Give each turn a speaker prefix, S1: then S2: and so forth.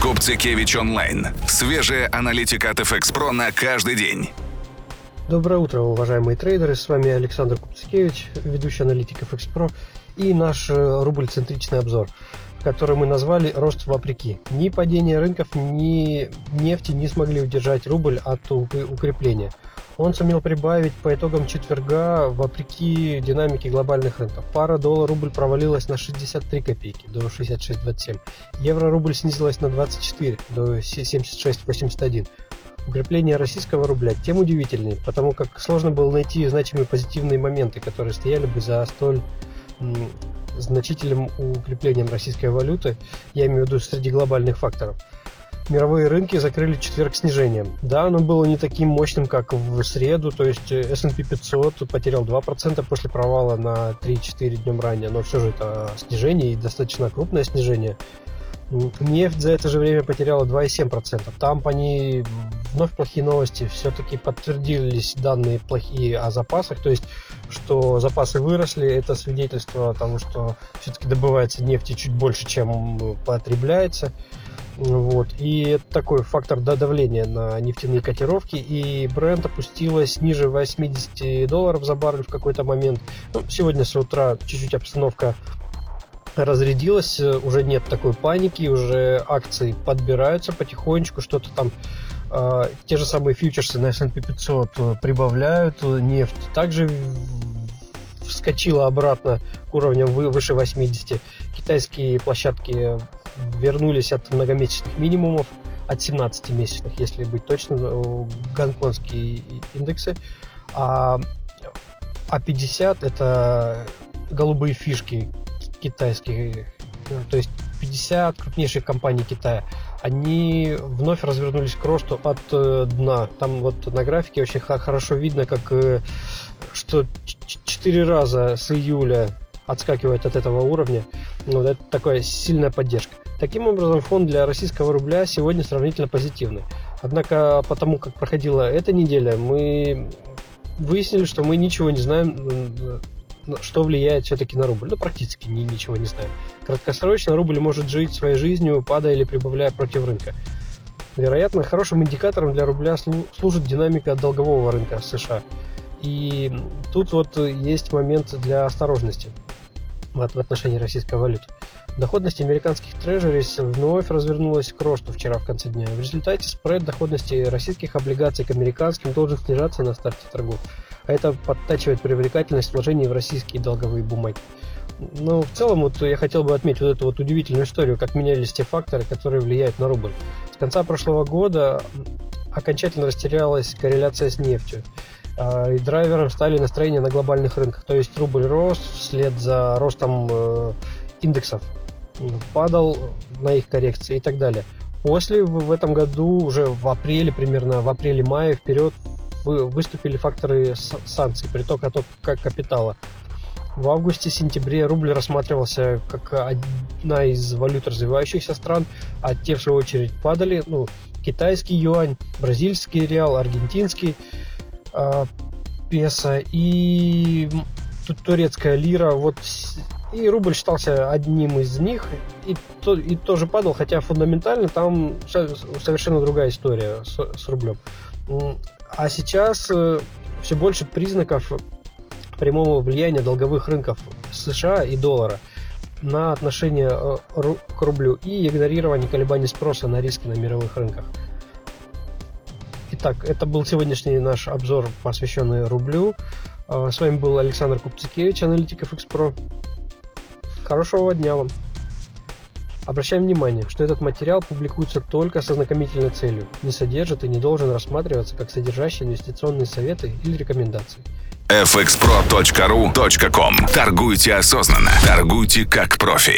S1: Купцикевич онлайн. Свежая аналитика от FX Pro на каждый день.
S2: Доброе утро, уважаемые трейдеры. С вами Александр Купцикевич, ведущий аналитик FX Pro и наш э, рубль-центричный обзор, который мы назвали «Рост вопреки». Ни падение рынков, ни нефти не смогли удержать рубль от укрепления – он сумел прибавить по итогам четверга вопреки динамике глобальных рынков. Пара доллар-рубль провалилась на 63 копейки до 66.27. Евро-рубль снизилась на 24 до 76.81. Укрепление российского рубля тем удивительнее, потому как сложно было найти значимые позитивные моменты, которые стояли бы за столь значительным укреплением российской валюты, я имею в виду среди глобальных факторов мировые рынки закрыли четверг снижением. Да, оно было не таким мощным, как в среду, то есть S&P 500 потерял 2% после провала на 3-4 днем ранее, но все же это снижение и достаточно крупное снижение. Нефть за это же время потеряла 2,7%. Там по ней вновь плохие новости. Все-таки подтвердились данные плохие о запасах. То есть, что запасы выросли, это свидетельство того, что все-таки добывается нефти чуть больше, чем потребляется. Вот. И это такой фактор давления на нефтяные котировки. И бренд опустилась ниже 80 долларов за баррель в какой-то момент. Ну, сегодня с утра чуть-чуть обстановка разрядилась, уже нет такой паники, уже акции подбираются потихонечку, что-то там те же самые фьючерсы на S&P 500 прибавляют, нефть также вскочила обратно к уровням выше 80. Китайские площадки вернулись от многомесячных минимумов, от 17-месячных, если быть точным, гонконгские индексы. А, а 50 это голубые фишки китайские, то есть 50 крупнейших компаний Китая, они вновь развернулись к росту от э, дна. Там вот на графике очень хорошо видно, как э, что 4 раза с июля отскакивает от этого уровня. Ну, это такая сильная поддержка. Таким образом, фон для российского рубля сегодня сравнительно позитивный. Однако, потому как проходила эта неделя, мы выяснили, что мы ничего не знаем, что влияет все-таки на рубль. Ну, практически ни, ничего не знаем. Краткосрочно рубль может жить своей жизнью, падая или прибавляя против рынка. Вероятно, хорошим индикатором для рубля служит динамика долгового рынка США. И тут вот есть момент для осторожности в отношении российской валюты. Доходность американских трежерис вновь развернулась к росту вчера в конце дня. В результате спред доходности российских облигаций к американским должен снижаться на старте торгов, а это подтачивает привлекательность вложений в российские долговые бумаги. Но в целом вот я хотел бы отметить вот эту вот удивительную историю, как менялись те факторы, которые влияют на рубль. С конца прошлого года окончательно растерялась корреляция с нефтью. А, и драйвером стали настроения на глобальных рынках. То есть рубль рос вслед за ростом э, индексов падал на их коррекции и так далее. После в этом году уже в апреле примерно, в апреле-мае вперед выступили факторы санкций, приток как капитала. В августе-сентябре рубль рассматривался как одна из валют развивающихся стран, а те, в свою очередь, падали. Ну, китайский юань, бразильский реал, аргентинский э, песо и турецкая лира. Вот и рубль считался одним из них, и, то, и тоже падал, хотя фундаментально там совершенно другая история с, с рублем. А сейчас э, все больше признаков прямого влияния долговых рынков США и доллара на отношение э, к рублю и игнорирование колебаний спроса на риски на мировых рынках. Итак, это был сегодняшний наш обзор, посвященный рублю. Э, с вами был Александр Купцикевич, аналитик FX Pro. Хорошего дня вам! Обращаем внимание, что этот материал публикуется только со знакомительной целью, не содержит и не должен рассматриваться как содержащий инвестиционные советы или рекомендации.
S1: fxpro.ru.com Торгуйте осознанно. Торгуйте как профи.